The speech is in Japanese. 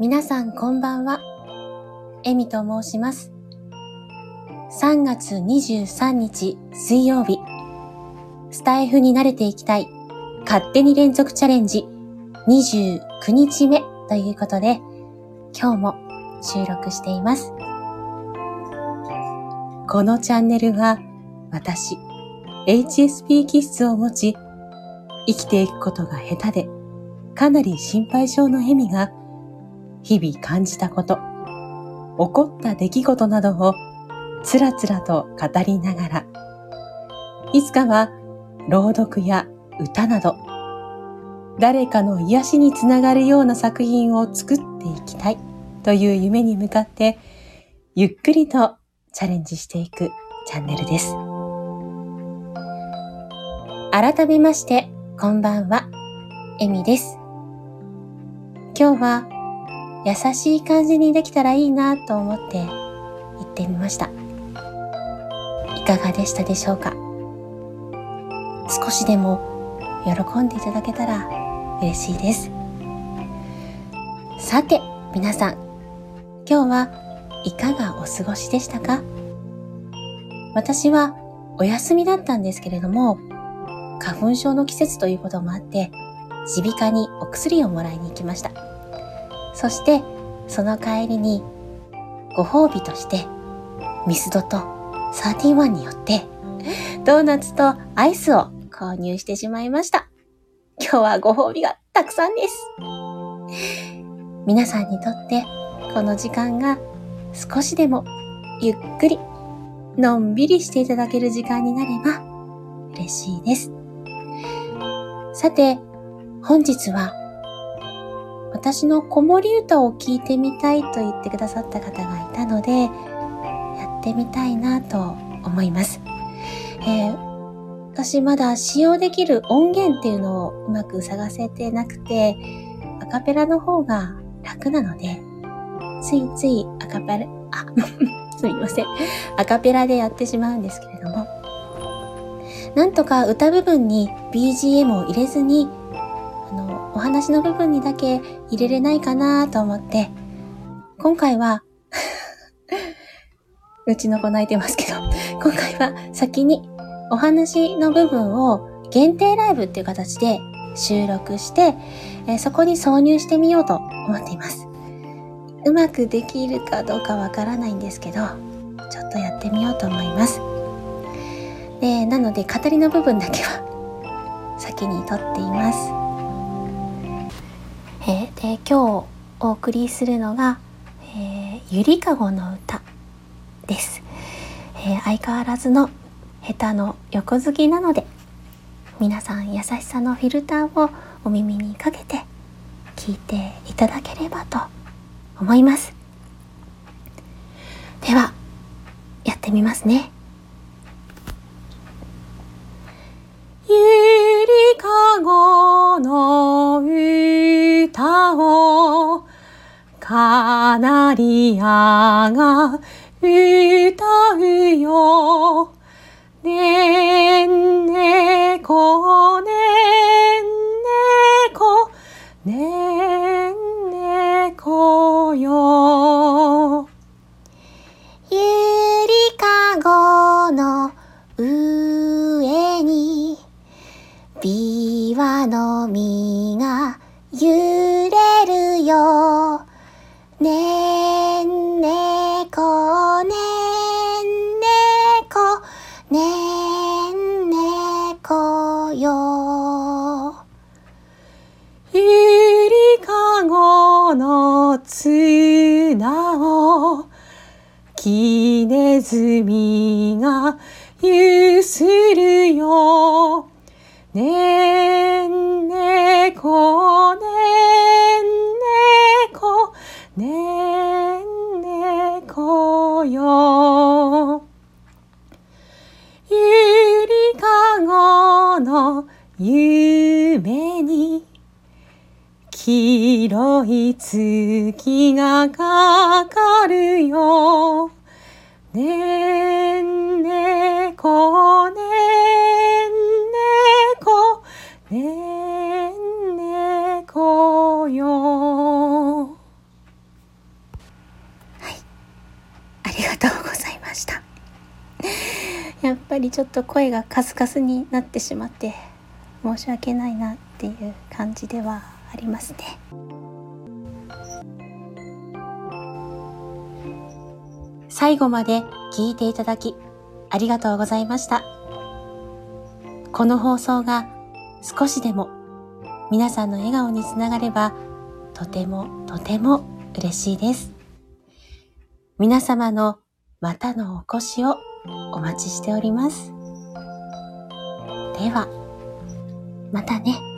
皆さんこんばんは。エミと申します。3月23日水曜日、スタイフに慣れていきたい勝手に連続チャレンジ29日目ということで、今日も収録しています。このチャンネルは私、HSP 気質を持ち、生きていくことが下手で、かなり心配性のエミが日々感じたこと、起こった出来事などをつらつらと語りながら、いつかは朗読や歌など、誰かの癒しにつながるような作品を作っていきたいという夢に向かって、ゆっくりとチャレンジしていくチャンネルです。改めまして、こんばんは、エミです。今日は優しい感じにできたらいいなと思って行ってみました。いかがでしたでしょうか？少しでも喜んでいただけたら嬉しいです。さて、皆さん、今日はいかがお過ごしでしたか？私はお休みだったんですけれども、花粉症の季節ということもあって、耳鼻科にお薬をもらいに行きました。そしてその帰りにご褒美としてミスドと31によってドーナツとアイスを購入してしまいました。今日はご褒美がたくさんです。皆さんにとってこの時間が少しでもゆっくりのんびりしていただける時間になれば嬉しいです。さて、本日は私の子守歌を聴いてみたいと言ってくださった方がいたので、やってみたいなと思います。えー、私まだ使用できる音源っていうのをうまく探せてなくて、アカペラの方が楽なので、ついついアカペラ、あ、すみません。アカペラでやってしまうんですけれども、なんとか歌部分に BGM を入れずに、お話の部分にだけ入れれないかなと思って、今回は うちの子泣いてますけど、今回は先にお話の部分を限定ライブっていう形で収録して、え、そこに挿入してみようと思っています。うまくできるかどうかわからないんですけど、ちょっとやってみようと思います。で、なので語りの部分だけは先に撮っています。えー、今日お送りするのが、えー、ゆりかごの歌です、えー、相変わらずの下手の横好きなので皆さん優しさのフィルターをお耳にかけて聞いていただければと思います。ではやってみますね。カナリアが歌うよ。ねんねこねんねこねんねこよ。ゆりかごの上にビワの実が揺よ。ゆりかごの綱をきねずみがゆするよ。ねんねこねんねこねに黄色い月がかかるよ。ねんねこねんねこ。ねんねこよ。はい。ありがとうございました。やっぱりちょっと声がカスカスになってしまって申し訳ないな。っていう感じではありますね。最後まで聞いていただきありがとうございました。この放送が少しでも皆さんの笑顔につながればとてもとても嬉しいです。皆様のまたのお越しをお待ちしております。では、またね。